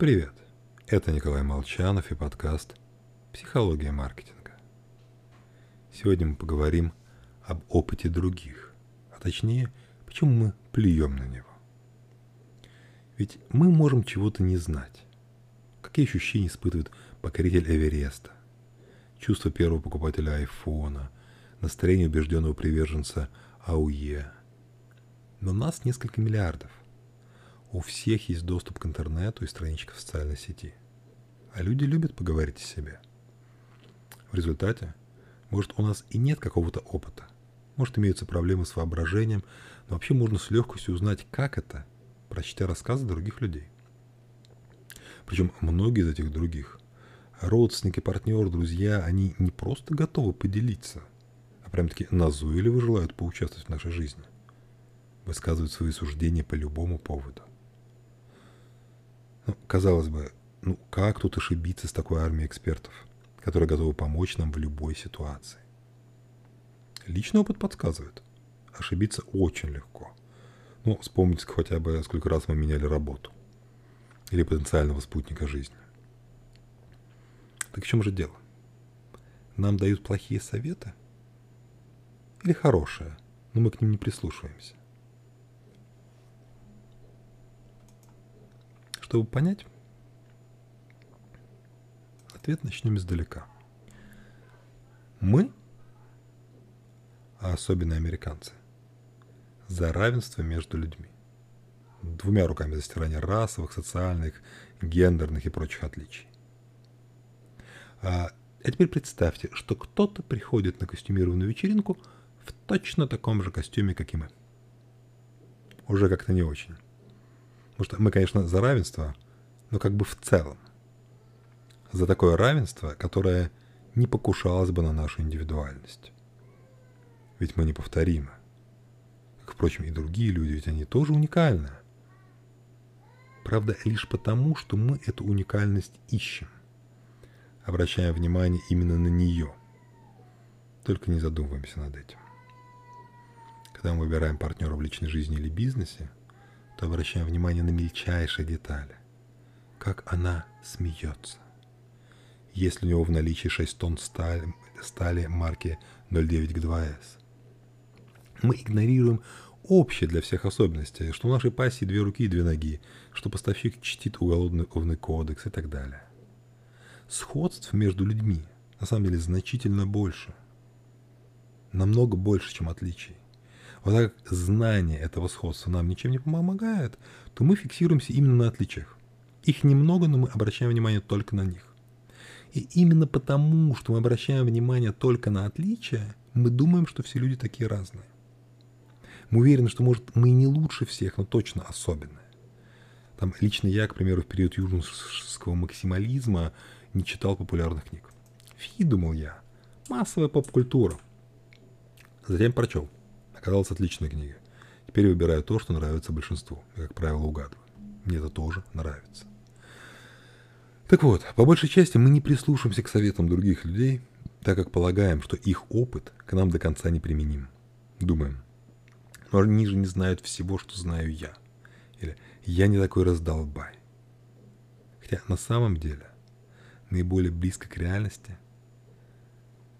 Привет, это Николай Молчанов и подкаст «Психология маркетинга». Сегодня мы поговорим об опыте других, а точнее, почему мы плюем на него. Ведь мы можем чего-то не знать. Какие ощущения испытывает покоритель Эвереста, чувство первого покупателя айфона, настроение убежденного приверженца АУЕ. Но нас несколько миллиардов. У всех есть доступ к интернету и страничка в социальной сети. А люди любят поговорить о себе. В результате, может, у нас и нет какого-то опыта. Может, имеются проблемы с воображением, но вообще можно с легкостью узнать, как это, прочтя рассказы других людей. Причем многие из этих других, родственники, партнеры, друзья, они не просто готовы поделиться, а прям-таки назойливо желают поучаствовать в нашей жизни. Высказывают свои суждения по любому поводу. Ну, казалось бы, ну как тут ошибиться с такой армией экспертов, которые готовы помочь нам в любой ситуации? Личный опыт подсказывает. Ошибиться очень легко. Ну, вспомните хотя бы, сколько раз мы меняли работу. Или потенциального спутника жизни. Так в чем же дело? Нам дают плохие советы? Или хорошие, но мы к ним не прислушиваемся? Чтобы понять, ответ начнем издалека. Мы, а особенно американцы, за равенство между людьми. Двумя руками за стирание расовых, социальных, гендерных и прочих отличий. А, а теперь представьте, что кто-то приходит на костюмированную вечеринку в точно таком же костюме, как и мы. Уже как-то не очень. Потому что мы, конечно, за равенство, но как бы в целом. За такое равенство, которое не покушалось бы на нашу индивидуальность. Ведь мы неповторимы. Как, впрочем, и другие люди, ведь они тоже уникальны. Правда, лишь потому, что мы эту уникальность ищем, обращая внимание именно на нее. Только не задумываемся над этим. Когда мы выбираем партнера в личной жизни или бизнесе, то обращаем внимание на мельчайшие детали. Как она смеется. Есть ли у него в наличии 6 тонн стали, стали марки 09 к 2С. Мы игнорируем общие для всех особенности, что у нашей пассии две руки и две ноги, что поставщик чтит уголовный кодекс и так далее. Сходств между людьми на самом деле значительно больше. Намного больше, чем отличий. Вот так знание этого сходства нам ничем не помогает, то мы фиксируемся именно на отличиях. Их немного, но мы обращаем внимание только на них. И именно потому, что мы обращаем внимание только на отличия, мы думаем, что все люди такие разные. Мы уверены, что, может, мы и не лучше всех, но точно особенные. Там лично я, к примеру, в период южнского максимализма не читал популярных книг. Фи, думал я, массовая поп-культура. Затем прочел – Оказалась отличная книга. Теперь выбираю то, что нравится большинству. Как правило, угадываю. Мне это тоже нравится. Так вот, по большей части мы не прислушиваемся к советам других людей, так как полагаем, что их опыт к нам до конца не применим. Думаем, но они же не знают всего, что знаю я. Или я не такой раздолбай. Хотя на самом деле наиболее близко к реальности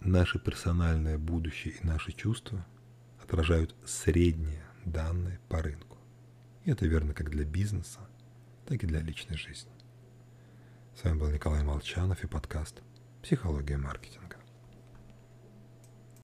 наше персональное будущее и наши чувства – отражают средние данные по рынку. И это верно как для бизнеса, так и для личной жизни. С вами был Николай Молчанов и подкаст «Психология маркетинга».